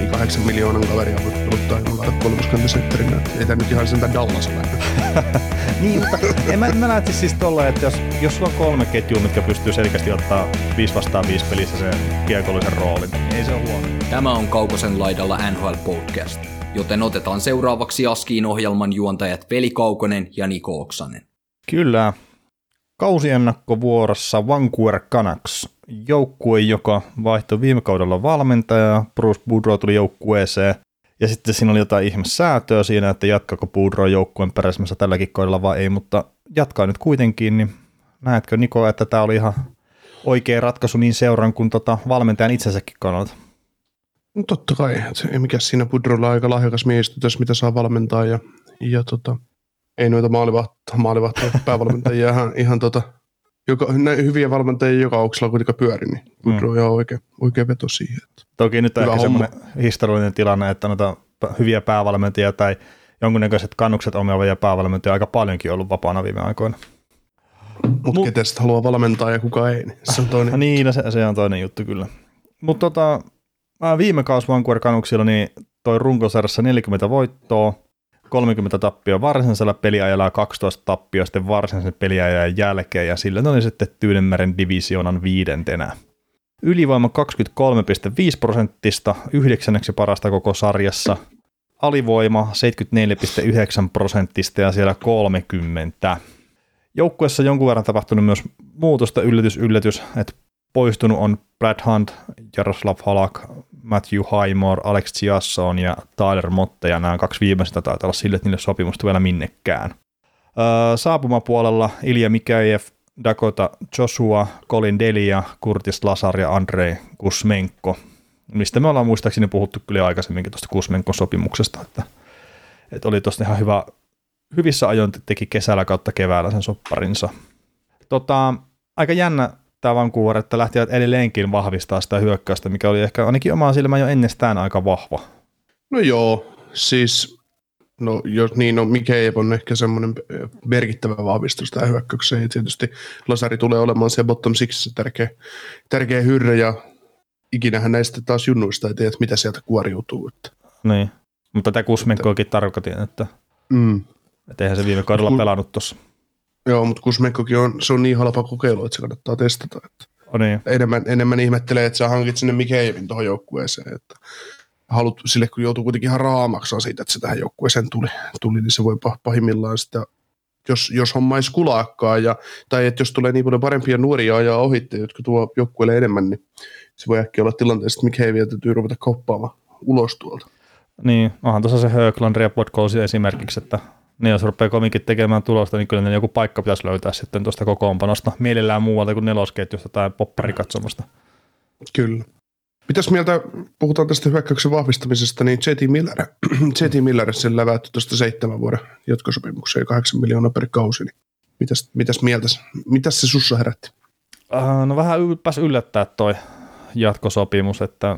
Ei kahdeksan miljoonan kaveria voi peluttaa jollain 30 sentterillä. Ei tää nyt ihan sentään Dallas ole. Niin, mutta en mä, mä näet siis tolleen, että jos, jos sulla on kolme ketjua, mitkä pystyy selkeästi ottaa 5 vastaan 5 pelissä sen kiekollisen roolin, niin ei se ole huono. Tämä on Kaukosen laidalla NHL Podcast, joten otetaan seuraavaksi Askiin ohjelman juontajat Veli Kaukonen ja Niko Oksanen. Kyllä. Kausiennakkovuorossa Vancouver Canucks, joukkue, joka vaihtoi viime kaudella valmentajaa, Bruce Boudreau tuli joukkueeseen, ja sitten siinä oli jotain ihmessäätöä siinä, että jatkako Boudreau joukkueen peräisemässä tälläkin kaudella vai ei, mutta jatkaa nyt kuitenkin, niin näetkö Niko, että tämä oli ihan oikea ratkaisu niin seuran kuin tota valmentajan itsensäkin kannalta? No totta kai, mikä siinä Pudrolla aika lahjakas mies, tässä mitä saa valmentaa ja, ja tota, ei noita maalivahtoja, maalivahtoja päävalmentajia ihan, ihan tota, joka, näin hyviä valmentajia joka auksella kuitenkaan pyöri, niin Pudro on ihan oikea, oikea veto siihen. Että. Toki nyt on ehkä semmoinen historiallinen tilanne, että noita hyviä päävalmentajia tai jonkunnäköiset kannukset omiavia päävalmentajia aika paljonkin ollut vapaana viime aikoina. Mutta Mu- ketä sitä haluaa valmentaa ja kuka ei, niin se on toinen. Niin, no se, se on toinen juttu kyllä. Mutta tota, mä viime kausi Vancouver Canucksilla, niin toi runkosarjassa 40 voittoa, 30 tappioa varsinaisella peliajalla ja 12 tappioa sitten varsinaisen peliajan jälkeen, ja sillä oli sitten Tyynemeren divisioonan viidentenä. Ylivoima 23,5 prosenttista, yhdeksänneksi parasta koko sarjassa. Alivoima 74,9 prosenttista ja siellä 30. Joukkuessa jonkun verran tapahtunut myös muutosta, yllätys, yllätys, että poistunut on Brad Hunt, Jaroslav Halak, Matthew Highmore, Alex Chiasson ja Tyler Motte, ja nämä kaksi viimeistä taitaa olla sille, että niille sopimusta vielä minnekään. Öö, saapumapuolella Ilja Mikaev, Dakota Joshua, Colin Delia, Kurtis Lazar ja Andrei Kusmenko, mistä me ollaan muistaakseni puhuttu kyllä aikaisemminkin tuosta Kusmenkon sopimuksesta, että, että oli tuosta ihan hyvä, hyvissä ajoin teki kesällä kautta keväällä sen sopparinsa. Tota, aika jännä että lähtivät edelleenkin vahvistaa sitä hyökkäystä, mikä oli ehkä ainakin omaan silmään jo ennestään aika vahva. No joo, siis no jos niin, no Mikeev on ehkä semmoinen merkittävä vahvistus tähän hyökkäykseen. Ja tietysti Lasari tulee olemaan se bottom six tärkeä, tärkeä hyrrä ja ikinähän näistä taas junnuista ei tiedä, että mitä sieltä kuoriutuu. Että. Niin. Mutta tätä Kusmenkoakin tarkoitin, että, Mm. että eihän se viime kaudella pelannut tuossa. Joo, mutta Kusmenkokin on, se on niin halpa kokeilu, että se kannattaa testata. Että Oh, niin. enemmän, enemmän ihmettelee, että sä hankit sinne Mikeevin tuohon joukkueeseen. Että halut, sille kun joutuu kuitenkin ihan rahaa maksaa siitä, että se tähän joukkueeseen tuli, tuli niin se voi pah- pahimmillaan sitä, jos, jos homma ei skulaakkaa, ja, tai että jos tulee niin paljon parempia nuoria ajaa ohitte, jotka tuo joukkueelle enemmän, niin se voi äkkiä olla tilanteessa, että Mikeeviä täytyy ruveta koppaamaan ulos tuolta. Niin, onhan tuossa se Höglander ja Podkolsi esimerkiksi, että ne jos rupeaa kovinkin tekemään tulosta, niin kyllä ne joku paikka pitäisi löytää sitten tuosta kokoonpanosta. Mielellään muualta kuin nelosketjusta tai popparikatsomasta. Kyllä. Mitäs mieltä, puhutaan tästä hyökkäyksen vahvistamisesta, niin JT Miller, JT Miller sen läväytti tuosta seitsemän vuoden jatkosopimukseen, kahdeksan miljoonaa per kausi, niin mitäs, mitäs mieltä, mitäs se sussa herätti? Äh, no vähän ylpäs yllättää toi jatkosopimus, että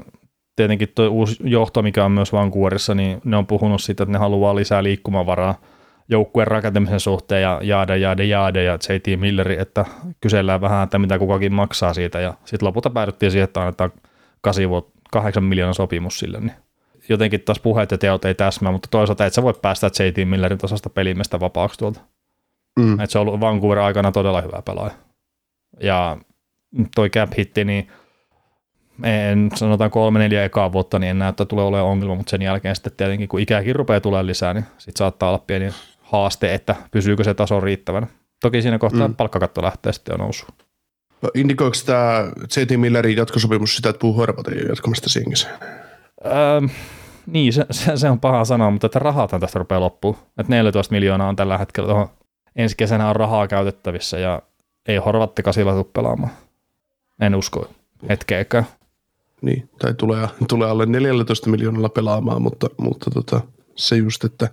tietenkin tuo uusi johto, mikä on myös Vancouverissa, niin ne on puhunut siitä, että ne haluaa lisää liikkumavaraa joukkueen rakentamisen suhteen ja jaade, jaade, jaade ja JT Milleri, että kysellään vähän, että mitä kukakin maksaa siitä ja sitten lopulta päädyttiin siihen, että annetaan 8, vuot, 8 miljoonan sopimus sille, niin jotenkin taas puheet ja teot ei täsmää, mutta toisaalta et sä voi päästä JT Millerin tasosta pelimestä vapaaksi tuolta. Mm. Et se on ollut Vancouver aikana todella hyvä pelaaja. Ja toi cap hitti, niin en sanotaan kolme, neljä ekaa vuotta, niin en näe, että tulee olemaan ongelma, mutta sen jälkeen sitten tietenkin, kun ikääkin rupeaa tulemaan lisää, niin sitten saattaa olla pieni haaste, että pysyykö se taso riittävänä. Toki siinä kohtaa Mm. palkkakatto lähtee sitten jo nousuun. No, indikoiko tämä JT Millerin jatkosopimus sitä, että Puu ole jatkamasta singissä? Öö, niin, se, se, se, on paha sanoa, mutta että rahathan tästä rupeaa loppuun. Että 14 miljoonaa on tällä hetkellä tuohon ensi kesänä on rahaa käytettävissä ja ei Horvattikaan sillä tule pelaamaan. En usko hetkeäkään. Niin, tai tulee, tulee alle 14 miljoonalla pelaamaan, mutta, mutta tota, se just, että,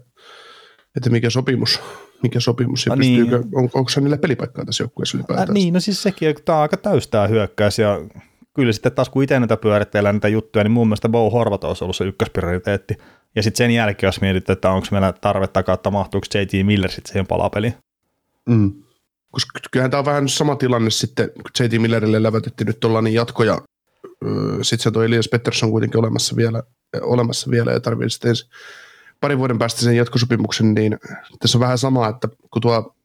että mikä sopimus, mikä sopimus ja Ah, pystyykö, niin. on, onko se niillä pelipaikkaa tässä joukkueessa Äh, ylipäätään? niin, no siis sekin, että tämä on aika täystää hyökkäys ja kyllä sitten taas kun itse näitä pyörittelee näitä juttuja, niin mun mielestä Bo Horvat olisi ollut se ykkösprioriteetti. Ja sitten sen jälkeen, jos mietit, että onko meillä tarvetta kautta mahtuuko JT Miller sitten siihen palapeliin. Mm. Koska kyllähän tämä on vähän sama tilanne sitten, kun JT Millerille lävätettiin nyt tuolla niin jatkoja. Sitten se toi Elias Pettersson kuitenkin olemassa vielä, olemassa vielä ja tarvii sitten ensin parin vuoden päästä sen jatkosopimuksen, niin tässä on vähän sama, että kun tuo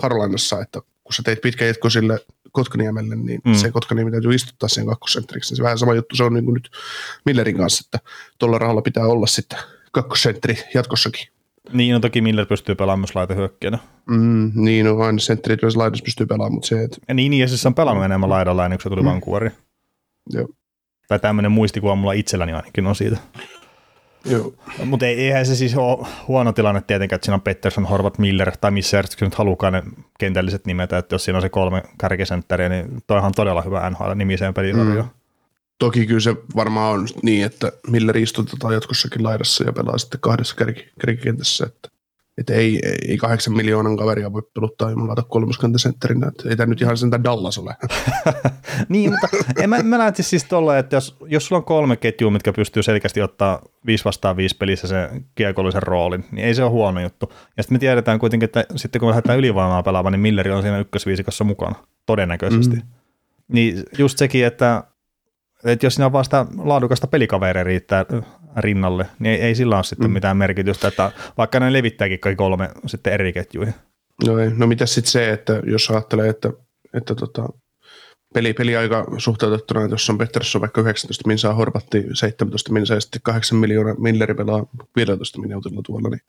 Karolainassa, että kun sä teit pitkän jatko sille Kotkaniemelle, niin mm. se Kotkaniemi täytyy istuttaa sen kakkosentteriksi. Se vähän sama juttu se on niin kuin nyt Millerin kanssa, että tuolla rahalla pitää olla sitten kakkosentteri jatkossakin. Niin, no toki Miller pystyy pelaamaan myös laitahyökkäjänä. Mm, niin, no aina sentterit myös laidassa pystyy pelaamaan, mutta se, että... Ja niin, ja siis on pelannut enemmän laidalla ennen kuin se tuli mm. Vancouverin. Joo. Tai tämmöinen muistikuva mulla itselläni ainakin on siitä. Joo. Mutta eihän se siis ole huono tilanne tietenkään, että siinä on Pettersson, Horvat, Miller tai missä järjestyksessä nyt halukaan ne kentälliset nimet, että jos siinä on se kolme kärkisentteriä, niin toihan on todella hyvä NHL-nimiseen pelisarjaan. Mm. Toki kyllä se varmaan on niin, että Miller istutetaan jatkossakin laidassa ja pelaa sitten kahdessa kärkikentässä, että että ei, ei kahdeksan miljoonan kaveria voi peluttaa jumalata kolmoskantasentterinä. Että ei tämä nyt ihan sentään Dallas ole. niin, mutta en mä, mä näen siis tolleen, että jos, jos sulla on kolme ketjua, mitkä pystyy selkeästi ottaa 5 vastaan 5 pelissä sen kiekollisen roolin, niin ei se ole huono juttu. Ja sitten me tiedetään kuitenkin, että sitten kun lähdetään ylivoimaa pelaamaan, niin Milleri on siinä ykkösviisikossa mukana, todennäköisesti. Mm-hmm. Niin just sekin, että että jos siinä on vasta laadukasta pelikaveria riittää rinnalle, niin ei, ei sillä ole sitten mm. mitään merkitystä, että vaikka ne levittääkin kaikki kolme sitten eri ketjuihin. No ei, no mitä sitten se, että jos ajattelee, että, että tota, peli, peliaika suhteutettuna, että jos on Pettersson vaikka 19 minsaa, Horvatti 17 minsaa ja sitten 8 miljoonaa Milleri pelaa 15 minuutilla tuolla, niin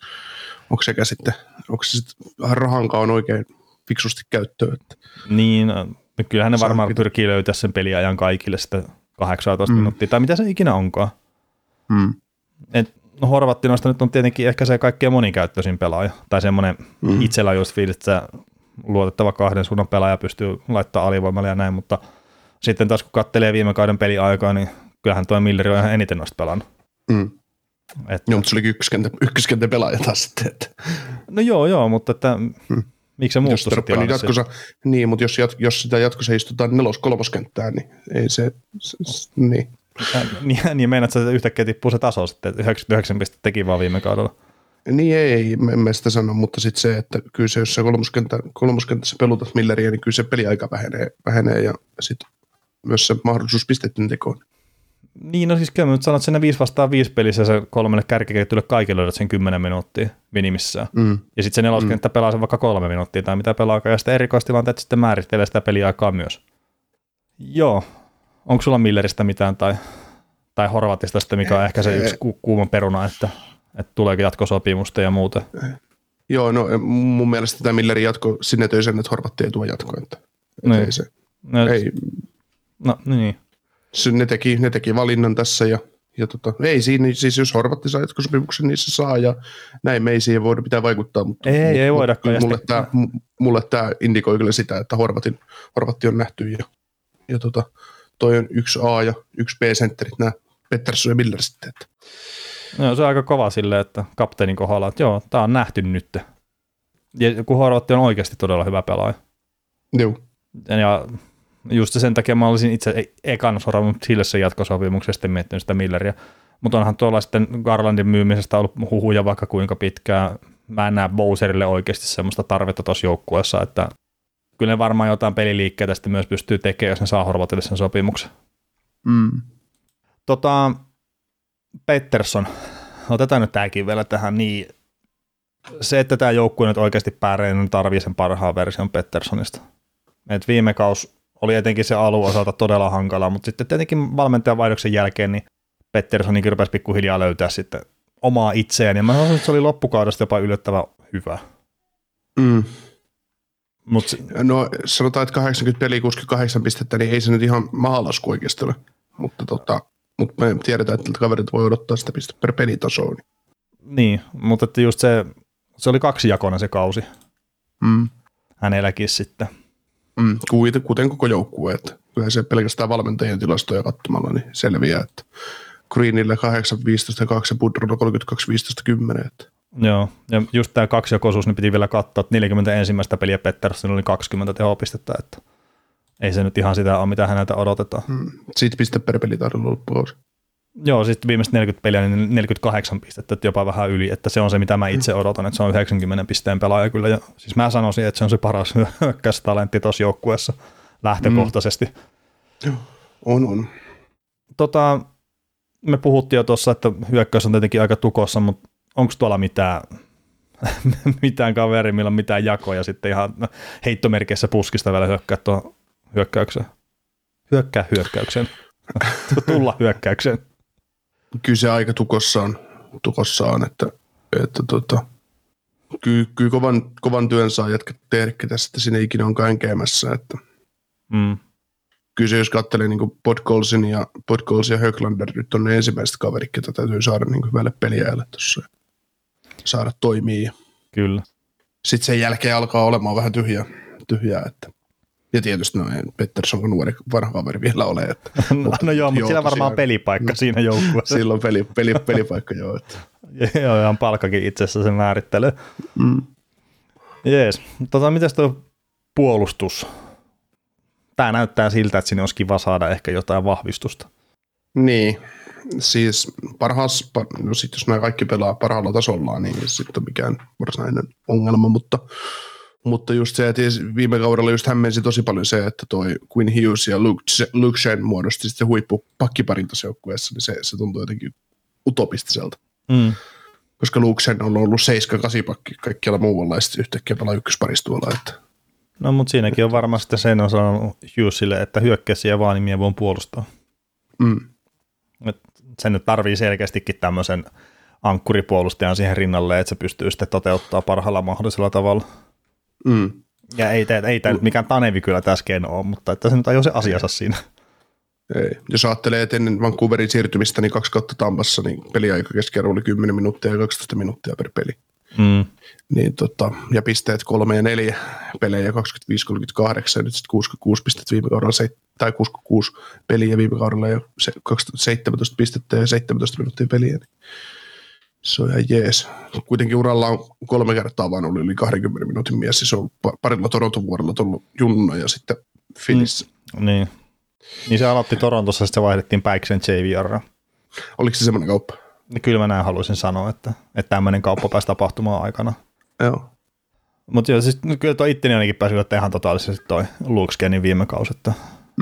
onko sekä sitten, onko se sitten rahankaan oikein fiksusti käyttöön? Että niin, kyllähän ne varmaan pitää. pyrkii löytää sen peliajan kaikille sitten 18 mm. minuuttia, tai mitä se ikinä onkaan. Mm. Et, no Horvatti noista nyt on tietenkin ehkä se kaikkein monikäyttöisin pelaaja, tai semmoinen mm. itsellä just fiilis, että luotettava kahden suunnan pelaaja pystyy laittamaan alivoimalle ja näin, mutta sitten taas kun katselee viime kauden peliaikaa, niin kyllähän tuo Milleri on ihan eniten noista pelannut. Mm. Että, joo, mutta se oli ykköskentän, ykköskentän pelaaja taas sitten. Että. No joo, joo, mutta että, mm. miksi se muuttuu se tilanne? Jatkossa, niin, mutta jos, jat, jos sitä jatkossa istutaan nelos kolmoskenttään, niin ei se, se, se niin. Niin, niin meinaat, että yhtäkkiä tippuu se taso sitten, että 99 pistettä teki vaan viime kaudella. Niin ei, en mä sitä sano, mutta sitten se, että kyllä se, jos sä kolmoskenttä, kolmoskentässä pelutat Milleriä, niin kyllä se peliaika vähenee, vähenee ja sitten myös se mahdollisuus pistetten tekoon. Niin, no siis kyllä mä nyt sanon, että siinä 5 vastaan 5 pelissä se kolmelle kärkiketjulle kaikille löydät sen 10 minuuttia minimissään. Mm. Ja sitten se neloskenttä mm. pelaa sen vaikka kolme minuuttia tai mitä pelaa, ja sitten erikoistilanteet sitten määrittelee sitä peliaikaa myös. Joo, onko sulla Milleristä mitään tai, tai Horvatista sitten, mikä on ehkä se yksi ku, kuuma peruna, että, että tuleeko jatkosopimusta ja muuta? Joo, no mun mielestä tämä Millerin jatko sinne töi sen, että Horvatti ei tuo jatkoa. Että, että niin. ei se, no, ei. No niin. Se, ne, teki, ne teki valinnan tässä ja, ja tota, ei siinä, siis jos Horvatti saa jatkosopimuksen, niin se saa ja näin me ei siihen voida pitää vaikuttaa. Mutta, ei, ei, ei voida. Mulle tämä, mulle tämä indikoi kyllä sitä, että Horvatin, Horvatti on nähty ja, ja tota, toi on yksi A ja yksi B-sentterit, nämä Pettersson ja Miller sitten. Että. No, se on aika kova silleen, että kapteenin kohdalla, että joo, tämä on nähty nyt. Ja kun Horvatti on oikeasti todella hyvä pelaaja. Joo. Ja just sen takia mä olisin itse ekan sorannut sille sen jatkosopimuksesta miettinyt sitä Milleria. Mutta onhan tuolla sitten Garlandin myymisestä ollut huhuja vaikka kuinka pitkään. Mä en näe Bowserille oikeasti semmoista tarvetta tuossa joukkueessa, että kyllä ne varmaan jotain peliliikkeitä sitten myös pystyy tekemään, jos ne saa Horvatille sen sopimuksen. Mm. Tota, Pettersson, otetaan nyt tämäkin vielä tähän, niin se, että tämä joukkue nyt oikeasti pärjää, niin tarvii sen parhaan version Petterssonista. Et viime kaus oli etenkin se alun osalta todella hankala, mutta sitten tietenkin valmentajan vaihdoksen jälkeen niin Petterssonikin rupesi pikkuhiljaa löytää sitten omaa itseään, ja mä sanoisin, että se oli loppukaudesta jopa yllättävän hyvä. Mm. Mut, no sanotaan, että 80 peliä 68 pistettä, niin ei se nyt ihan maalasku oikeasti ole. Mutta, tota, mutta me tiedetään, että kaverit voi odottaa sitä pistettä per pelitasoa. Niin. niin, mutta että just se, se oli kaksi jakona se kausi. Mm. Hänelläkin sitten. Mm, kuten koko joukkue, että kyllä se pelkästään valmentajien tilastoja katsomalla niin selviää, että Greenille 8, 15 ja 2 ja Budrolla 32, 15, 10. Että. Joo, ja just tämä kaksijakoisuus, niin piti vielä katsoa, että 40 ensimmäistä peliä Pettersson oli 20 tehopistettä, että ei se nyt ihan sitä ole, mitä häneltä odotetaan. Mm. Sitten piste per peli loppukausi. Joo, sitten viimeiset 40 peliä, niin 48 pistettä, että jopa vähän yli, että se on se, mitä mä itse odotan, että se on 90 pisteen pelaaja kyllä. Ja siis mä sanoisin, että se on se paras hyökkäystalentti tuossa joukkueessa lähtökohtaisesti. Mm. On, on. Tota, me puhuttiin jo tuossa, että hyökkäys on tietenkin aika tukossa, mutta onko tuolla mitään, mitään kaveri, millä on mitään jakoja sitten ihan heittomerkeissä puskista vielä hyökkää tuohon hyökkäykseen? Hyökkää hyökkäykseen. Tulla hyökkäykseen. Kyllä se aika tukossa on, tukossa on että, että tota, kyllä, kyllä kovan, kovan työn saa jatkaa tehdä tässä, että sinne ikinä onkaan käymässä. Että. Mm. Kyllä se, jos katselee niin Podkolsin ja, Podkolsin ja Höglander, nyt on ne ensimmäiset kaverit, ketä täytyy saada niin hyvälle peliajalle tuossa saada toimia. Kyllä. Sitten sen jälkeen alkaa olemaan vähän tyhjää, tyhjää että ja tietysti no, Pettersson on nuori vanha kaveri vielä ole. Että, mutta, no joo, mutta siellä varmaan tosiaan, pelipaikka no, siinä joukkueessa. Silloin peli, peli, pelipaikka joo. Että. joo, ihan palkkakin itse asiassa se määrittelee. Mm. Jees. Tota, miten tuo puolustus? Tämä näyttää siltä, että sinne olisi kiva saada ehkä jotain vahvistusta. Niin, siis parhaas, no sit jos nämä kaikki pelaa parhaalla tasolla, niin sitten on mikään varsinainen ongelma, mutta mutta just se, että viime kaudella just hämmensi tosi paljon se, että toi Quinn Hughes ja Luke, Luke Shen muodosti sitten huippu pakkiparin joukkueessa, niin se, se tuntuu jotenkin utopistiselta. Mm. Koska Luke Shen on ollut 7-8 pakki kaikkialla muualla ja sitten yhtäkkiä pelaa ykkösparistuolla. Että. No mutta siinäkin on varmasti sen on sanonut Hughesille, että hyökkäisiä ja vaanimia voin puolustaa. Mm. Et sen nyt tarvii selkeästikin tämmöisen ankkuripuolustajan siihen rinnalle, että se pystyy sitten toteuttaa parhaalla mahdollisella tavalla. Mm. Ja ei, ei, ei tämä nyt mikään Tanevi kyllä tässä ole, mutta että se nyt ajoi se asiansa siinä. Ei. Jos ajattelee, että ennen Vancouverin siirtymistä niin kaksi kautta Tampassa, niin peliaika keskiarvo oli 10 minuuttia ja 12 minuuttia per peli. Mm. Niin, tota, ja pisteet 3 ja 4 pelejä 25-38, nyt sitten 66 pistettä viime kaudella, tai 66 peliä viime kaudella ja 17 pistettä ja 17 minuuttia peliä. Niin se on ihan jees. Kuitenkin uralla on kolme kertaa vaan ollut yli 20 minuutin mies. Se on parilla Toronton vuodella tullut junnuna ja sitten Finissä. Mm, niin. Niin se aloitti Torontossa, sitten se vaihdettiin Päiksen JVR. Oliko se semmoinen kauppa? Niin kyllä mä näin haluaisin sanoa, että, että tämmöinen kauppa pääsi tapahtumaan aikana. Joo. Mutta siis kyllä tuo itteni ainakin pääsi ihan totaalisesti toi Luke viime kausi. Että,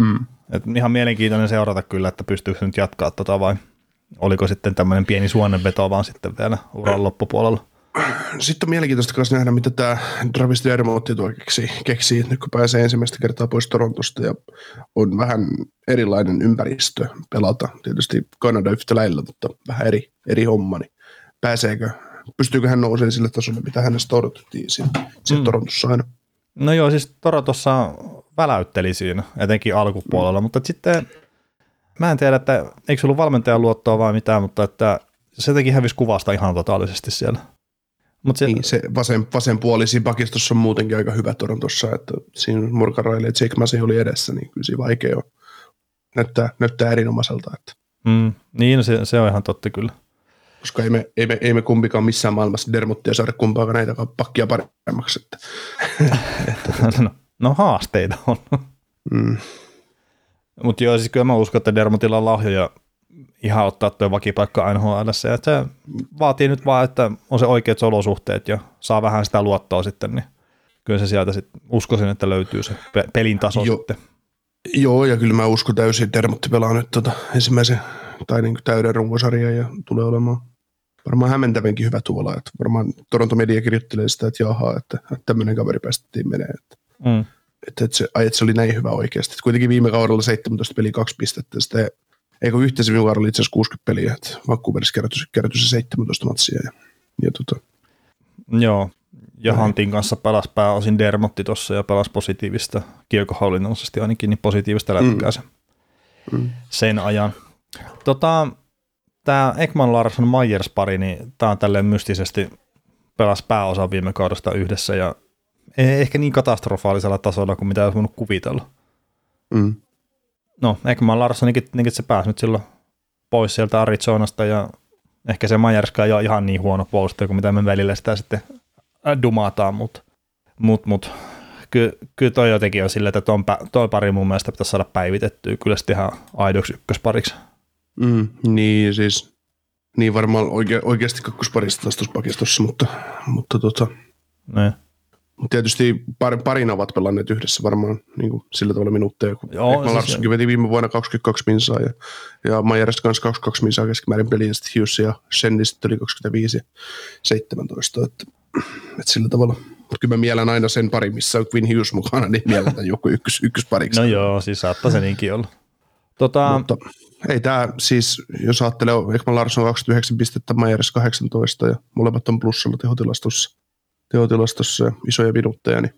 mm. et ihan mielenkiintoinen seurata kyllä, että pystyykö se nyt jatkaa tota vai – oliko sitten tämmöinen pieni suonenveto vaan sitten vielä uran loppupuolella? Sitten on mielenkiintoista myös nähdä, mitä tämä Travis Dermotti tuo keksii, keksii, nyt kun pääsee ensimmäistä kertaa pois Torontosta ja on vähän erilainen ympäristö pelata. Tietysti Kanada yhtä lailla, mutta vähän eri, eri homma, niin pääseekö, pystyykö hän nousemaan sille tasolle, mitä hänestä odotettiin siinä, siinä mm. Torontossa aina? No joo, siis Torontossa väläytteli siinä, etenkin alkupuolella, mutta sitten mä en tiedä, että eikö se ollut valmentajan luottoa vai mitään, mutta että se jotenkin hävisi kuvasta ihan totaalisesti siellä. Mut se, niin, se vasen, vasen puoli siinä pakistossa on muutenkin aika hyvä Torontossa, että siinä Riley ja Jake Massey oli edessä, niin kyllä siinä vaikea on. Näyttää, näyttää erinomaiselta. Että. Mm, niin, se, se on ihan totta kyllä. Koska ei me, ei me, ei me kumpikaan missään maailmassa Dermottia saada kumpaakaan näitä pakkia paremmaksi. Että. no, no haasteita on. Mm. Mutta joo, siis kyllä mä uskon, että Dermotilla on lahjoja ihan ottaa tuo vakipaikka NHL. Se vaatii nyt vaan, että on se oikeat olosuhteet ja saa vähän sitä luottoa sitten, niin kyllä se sieltä sitten uskoisin, että löytyy se pelin taso jo, sitten. Joo, ja kyllä mä uskon täysin, Dermotti pelaa nyt tota ensimmäisen tai niin kuin täyden runkosarjan ja tulee olemaan varmaan hämmentävänkin hyvä tuolla. Että varmaan Toronto Media kirjoittelee sitä, että jaha, että, että tämmöinen kaveri päästettiin menee. Että. Mm että, että, se, että se oli näin hyvä oikeasti. Että kuitenkin viime kaudella 17 peliä kaksi pistettä, sitten eikö yhteensä viime kaudella itse asiassa 60 peliä, että Vancouverissa kerätty se 17 matsia. Ja, ja tota. Joo, ja Hantin kanssa pelasi pääosin Dermotti tuossa ja pelasi positiivista, kiekohallinnollisesti ainakin, niin positiivista lätkää mm. mm. sen ajan. Tota, tämä Ekman Larsson Myers pari, niin tämä on tälleen mystisesti pelas pääosa viime kaudesta yhdessä ja ei ehkä niin katastrofaalisella tasolla kuin mitä olisi voinut kuvitella. Mm. No, Ekman Larssonikin niin se pääsi nyt silloin pois sieltä Arizonasta ja ehkä se Majerska ei ole ihan niin huono puolustaja kuin mitä me välillä sitä sitten dumataan, mutta mut, mut, kyllä, kyllä toi jotenkin on silleen, että toi, toi pari mun mielestä pitäisi saada päivitettyä kyllä sitten ihan aidoksi ykköspariksi. Mm, niin siis, niin varmaan oike, oikeasti kakkosparista tuossa pakistossa, mutta, mutta tota, ne. Tietysti par, parina ovat pelanneet yhdessä varmaan niin kuin sillä tavalla minuutteja. Kun Joo, Ekman siis veti viime vuonna 22 minsaa ja, ja Majerista kanssa 22 minsaa keskimäärin peliä ja sitten Hughes ja Sennistä tuli 25 ja 17. Että, että sillä tavalla. Mutta kyllä mä mielen aina sen pari, missä on Quinn Hughes mukana, niin mielletään joku ykkös, ykköspariksi. No joo, siis saattaa se niinkin olla. Tota... Mutta ei tämä siis, jos ajattelee, Ekman Larsson 29 pistettä, Majeris 18 ja molemmat on plussalla tehotilastossa teotilastossa isoja minuutteja, niin,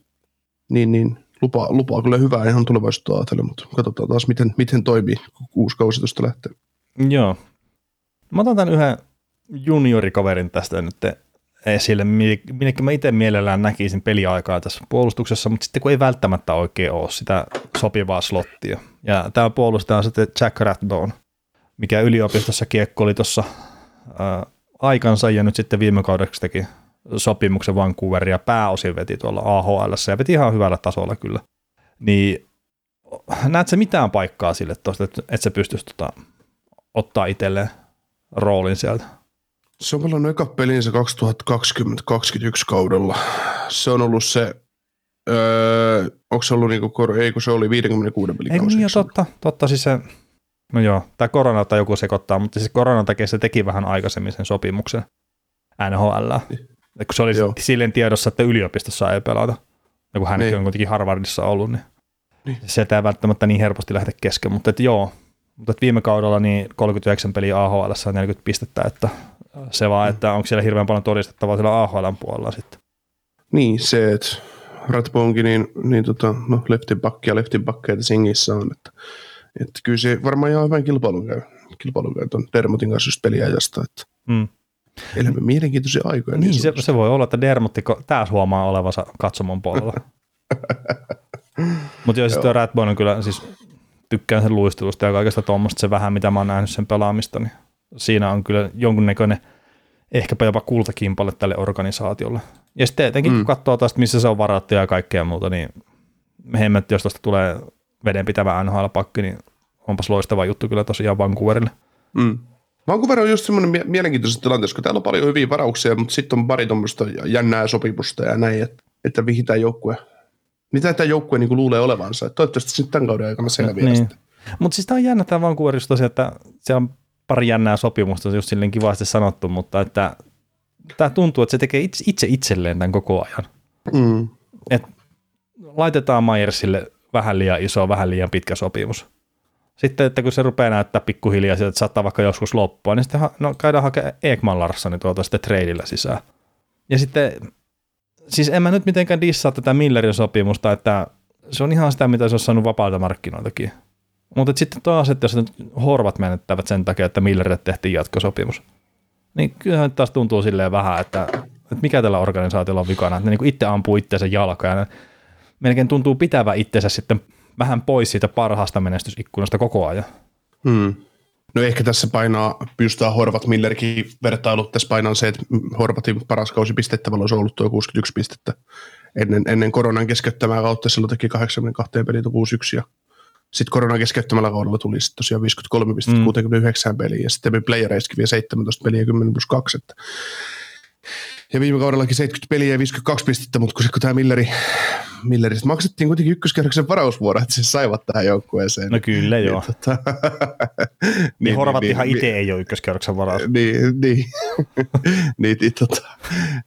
niin, niin lupaa, lupaa kyllä hyvää ihan tulevaisuutta ajatellen, mutta katsotaan taas, miten, miten toimii, kun uusi kausi tuosta lähtee. Joo. Mä otan tämän yhden juniorikaverin tästä nyt esille, minne mä itse mielellään näkisin peliaikaa tässä puolustuksessa, mutta sitten kun ei välttämättä oikein ole sitä sopivaa slottia. Ja tämä puolustaja on sitten Jack Rathbone, mikä yliopistossa kiekko oli tuossa aikansa ja nyt sitten viime kaudeksi teki sopimuksen Vancouverin ja pääosin veti tuolla AHL ja veti ihan hyvällä tasolla kyllä. Niin näet se mitään paikkaa sille tuosta, että et se pystyisi tota, ottaa itselleen roolin sieltä? Se on pelannut eka pelinsä 2020-2021 kaudella. Se on ollut se, öö, onko se ollut niinku, ei kun se oli 56 pelikausi. Ei niin, totta, totta siis se, no joo, tämä korona tai joku sekoittaa, mutta siis koronan takia se teki vähän aikaisemmin sen sopimuksen NHL. Niin. Kun se oli Joo. silleen tiedossa, että yliopistossa ei pelata. Ja kun hänkin niin. on kuitenkin Harvardissa ollut, niin, niin. se ei välttämättä niin helposti lähde kesken. Mutta et joo, mutta et viime kaudella niin 39 peliä AHL 40 pistettä, että se vaan, että onko siellä hirveän paljon todistettavaa siellä AHL puolella sitten. Niin, se, että Ratbonkin, niin, niin tota, no, leftin back ja leftin bakkeita Singissä on, että, että kyllä se varmaan ihan hyvän kilpailun käy, kilpailun käy tuon Dermotin kanssa just peliajasta, että mm. Elämme mielenkiintoisia aikoja. Niin, niin se, se, voi olla, että Dermotti taas huomaa olevansa katsomon puolella. Mutta jos sitten Ratbone on kyllä, siis tykkään sen luistelusta ja kaikesta tuommoista, se vähän mitä mä oon nähnyt sen pelaamista, niin siinä on kyllä jonkunnäköinen ehkäpä jopa kultakimpale tälle organisaatiolle. Ja sitten tietenkin, mm. kun katsoo taas, missä se on varattu ja kaikkea muuta, niin hemmet, jos tuosta tulee vedenpitävä NHL-pakki, niin onpas loistava juttu kyllä tosiaan Vancouverille. Mm. Vancouver on just semmoinen mielenkiintoisessa tilanteessa, kun täällä on paljon hyviä varauksia, mutta sitten on pari tuommoista jännää sopimusta ja näin, että, että vihitään joukkue. Mitä tämä joukkue niin luulee olevansa? Että toivottavasti sitten tämän kauden aikana selviää niin. Mutta siis tämä on jännä tämä Vancouverissa tosiaan, että siellä on pari jännää sopimusta, just silleen kivasti sanottu, mutta että tämä tuntuu, että se tekee itse, itse itselleen tämän koko ajan. Mm. Et laitetaan Myersille vähän liian iso, vähän liian pitkä sopimus. Sitten, että kun se rupeaa näyttää pikkuhiljaa sieltä, että saattaa vaikka joskus loppua, niin sitten no, käydään hakemaan Ekman Larssoni tuolta sitten treidillä sisään. Ja sitten, siis en mä nyt mitenkään dissaa tätä Millerin sopimusta, että se on ihan sitä, mitä se on saanut vapaalta markkinoiltakin. Mutta sitten taas, että jos horvat menettävät sen takia, että Millerille tehtiin jatkosopimus, niin kyllähän taas tuntuu silleen vähän, että, että mikä tällä organisaatiolla on vikana, että ne niin itse ampuu itseensä jalkaan ja melkein tuntuu pitävä itsensä sitten vähän pois siitä parhaasta menestysikkunasta koko ajan. Hmm. No ehkä tässä painaa, pystytään Horvat Millerkin vertailut, tässä painaa se, että Horvatin paras kausi pistettävällä olisi ollut tuo 61 pistettä ennen, ennen koronan keskeyttämää kautta, silloin teki 82 peliä 61 ja sitten koronan keskeyttämällä kaudella tuli sitten tosiaan 53 pistettä mm. 69 peliä ja sitten playereissakin vielä 17 peliä 10 plus 2, että ja viime kaudellakin 70 peliä ja 52 pistettä, mutta kun, kun tämä Milleri, Milleristä maksettiin kuitenkin ykköskerroksen varausvuoro, että se saivat tähän joukkueeseen. No kyllä joo. Niin, tota, niin, niin, Horvattihan niin, itse niin, ei ole ykköskerroksen varaus. Niin, niin, niin, niin tota,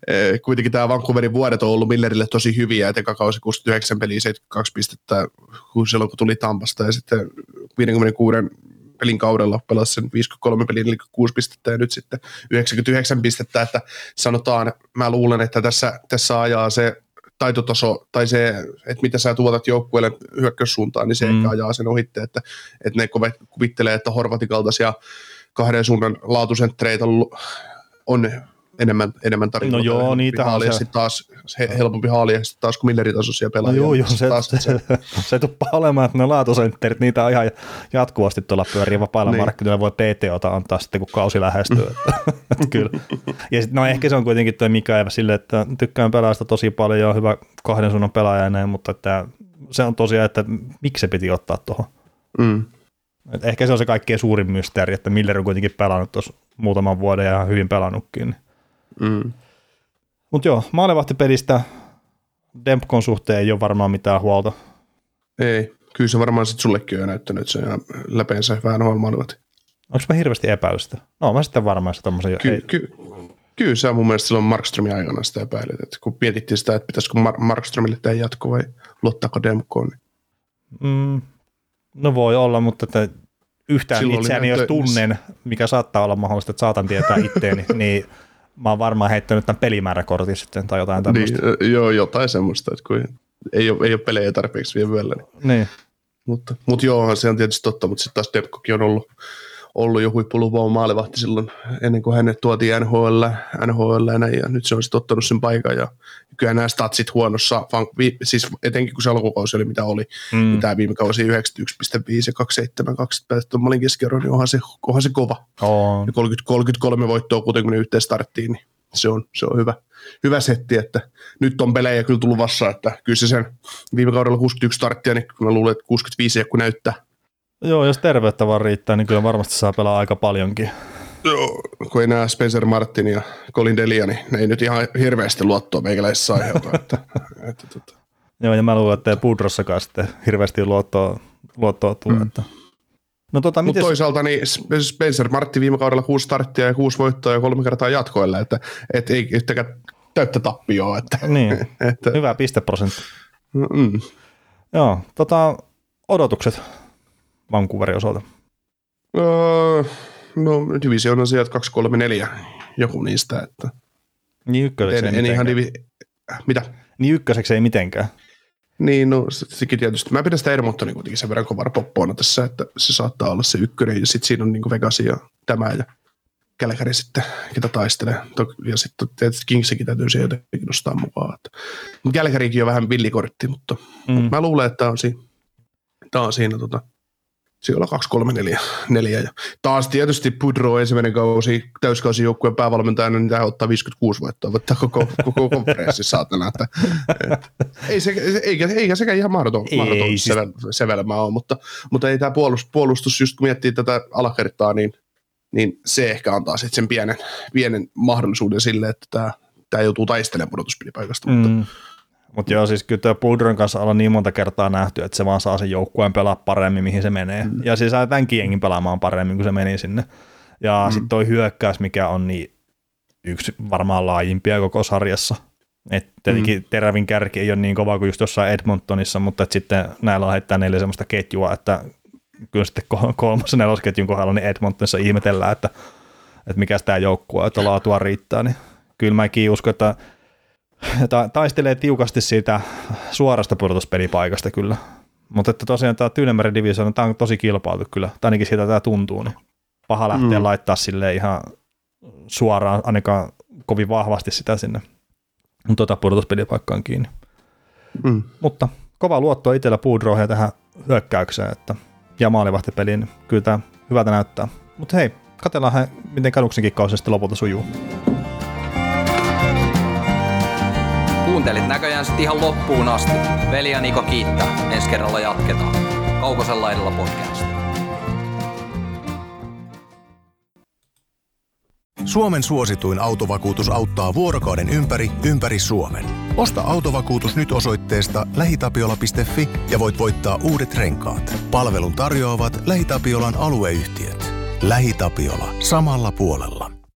e, kuitenkin tämä Vancouverin vuodet on ollut Millerille tosi hyviä, että eka kausi 69 peliä 72 pistettä kun silloin kun tuli Tampasta ja sitten 56 pelin kaudella pelasi sen 53 pelin, eli 6 pistettä ja nyt sitten 99 pistettä, että sanotaan, mä luulen, että tässä, tässä ajaa se taitotaso tai se, että mitä sä tuotat joukkueelle hyökkäyssuuntaan, niin se mm. ehkä ajaa sen ohitte, että, että ne kuvittelee, että Horvatin kaltaisia kahden suunnan laatuisentreitä on enemmän, enemmän tarjolla. No joo, niitä haalia se... taas, he, helpompi haalia sitten taas kuin milleritasoisia No pelaajia. joo, joo, se, taas, se, se, se tuppaa olemaan, että ne laatusentterit, niitä on ihan jatkuvasti tuolla pyörii vapailla Niin. markkinoilla, voi PTOta antaa sitten, kun kausi lähestyy. että, että kyllä. Ja sit, no ehkä se on kuitenkin tuo Mikaeva sille, että tykkään pelaasta tosi paljon ja on hyvä kahden suunnan pelaaja ja näin, mutta että se on tosiaan, että miksi se piti ottaa tuohon. mm, Et ehkä se on se kaikkein suurin mysteeri, että Miller on kuitenkin pelannut tuossa muutaman vuoden ja hyvin pelannutkin. Niin. Mm. Mutta joo, maalevahtipelistä Dempkon suhteen ei ole varmaan mitään huolta. Ei, kyllä se varmaan sitten sullekin on jo näyttänyt, että se on ihan läpeensä vähän huomaalivat. Onko mä hirveästi epäilystä? No mä sitten varmaan se tommosen... Ky, ei- ky, kyllä se on mun mielestä silloin Markströmin aikana sitä epäilyt, että kun mietittiin sitä, että pitäisikö Mar- Markströmille tehdä jatko vai luottaako Demkoon, niin Mm, no voi olla, mutta että yhtään Silloin itseäni jos tunnen, mikä saattaa olla mahdollista, että saatan tietää itteeni, niin mä oon varmaan heittänyt tämän pelimääräkortin sitten tai jotain tämmöistä. niin, joo, jotain semmoista, että kun ei ole, ei ole pelejä tarpeeksi vielä vyöllä, niin Niin. Mutta, mutta joo, se on tietysti totta, mutta sitten taas Demkokin on ollut, ollut jo huippulupaava maalivahti silloin ennen kuin hänet tuotiin NHL, NHL ja, näin, ja nyt se on sitten ottanut sen paikan ja kyllä nämä statsit huonossa, siis etenkin kun se alkukausi oli mitä oli, Mm. mm. tämä viime kausi 91,5 ja 27, 20 päästä maalin keskiarvo, niin onhan se, onhan se kova. On. Ja 30, 33 voittoa 61 starttiin, niin se on, se on hyvä, hyvä setti, että nyt on pelejä kyllä tullut vassa, että kyllä se sen viime kaudella 61 starttia, niin mä luulen, että 65 kun näyttää. Joo, jos terveyttä vaan riittää, niin kyllä varmasti saa pelaa aika paljonkin. Joo, kun ei nämä Spencer Martin ja Colin Delia, niin ne ei nyt ihan hirveästi luottoa meikäläisessä aiheuta. että, että, että, Joo, ja mä luulen, että ei Pudrossakaan sitten hirveästi luottoa, luottoa tule. Mm. Että. No tota, Mutta toisaalta niin Spencer Martin viime kaudella kuusi starttia ja kuusi voittoa ja kolme kertaa jatkoilla, että, että ei yhtäkään täyttä tappioa. Että, Niin, että, hyvä pisteprosentti. mm, Joo, tota, odotukset Vancouverin osalta. öö, no divisioon sijat 2, 3, 4, joku niistä. Että, Niin ykköseksi, en, ei en ihan mitenkään. divi, mitä? niin ykköseksi ei mitenkään. Niin, no se- sekin tietysti. Mä pidän sitä Edmontonin kuitenkin sen verran kovara poppoona tässä, että se saattaa olla se ykkönen. Ja sitten siinä on niin Vegas ja tämä ja Kälkäri sitten, ketä taistelee. Ja sitten tietysti Kingsikin täytyy se jotenkin nostaa mukaan. Mutta Kälkärikin on vähän villikortti, mutta Mm. mä luulen, että tämä on siinä, tää on siinä tota, siellä on 2, 3, 4, 4. Ja taas tietysti Pudro ensimmäinen kausi, täyskausi joukkueen päävalmentajana, niin tämä ottaa 56 voittoa, voittaa koko, koko konferenssi saatana. Että, et, ei se, eikä, eikä sekään ihan mahdoton, Ei, mahdoton siis- sevel, sevelmä ole, mutta, mutta ei tämä puolustus, puolustus, just kun miettii tätä alakertaa, niin, niin se ehkä antaa sitten sen pienen, pienen mahdollisuuden sille, että tämä, tämä joutuu taistelemaan pudotuspelipaikasta, mutta Mm. Mutta joo, siis kyllä tuo Pudron kanssa ollaan niin monta kertaa nähty, että se vaan saa sen joukkueen pelaa paremmin, mihin se menee. Mm. Ja siis saa tämänkin jengin pelaamaan paremmin, kun se meni sinne. Ja mm. sitten toi hyökkäys, mikä on niin yksi varmaan laajimpia koko sarjassa. Et tietenkin mm. terävin kärki ei ole niin kova kuin just jossain Edmontonissa, mutta et sitten näillä on heittää neljä semmoista ketjua, että kyllä sitten kol- kolmas ja nelosketjun kohdalla niin Edmontonissa ihmetellään, että, että mikä tämä joukkue, että laatua riittää, niin kyllä mäkin uskon, että ta- taistelee tiukasti siitä suorasta pudotuspelipaikasta kyllä. Mutta että tosiaan tämä Tyynemeren divisioon, tämä on tosi kilpailu kyllä, tai ainakin siitä tämä tuntuu, niin paha lähteä mm. Mm. laittaa sille ihan suoraan, ainakaan kovin vahvasti sitä sinne tuota pudotuspelipaikkaan kiinni. mm. Mutta kova luotto itsellä Puudroihin tähän hyökkäykseen, että ja maalivahtipeliin, niin kyllä tämä hyvältä näyttää. Mutta hei, katsellaan he, miten kaduksenkin kausi sitten lopulta sujuu. Kuuntelit näköjään sitten ihan loppuun asti. Veli ja Niko kiittää. Ensi kerralla jatketaan. Kaukosella edellä podcast. Suomen suosituin autovakuutus auttaa vuorokauden ympäri, ympäri Suomen. Osta autovakuutus nyt osoitteesta lähitapiola.fi ja voit voittaa uudet renkaat. Palvelun tarjoavat LähiTapiolan alueyhtiöt. LähiTapiola. Samalla puolella.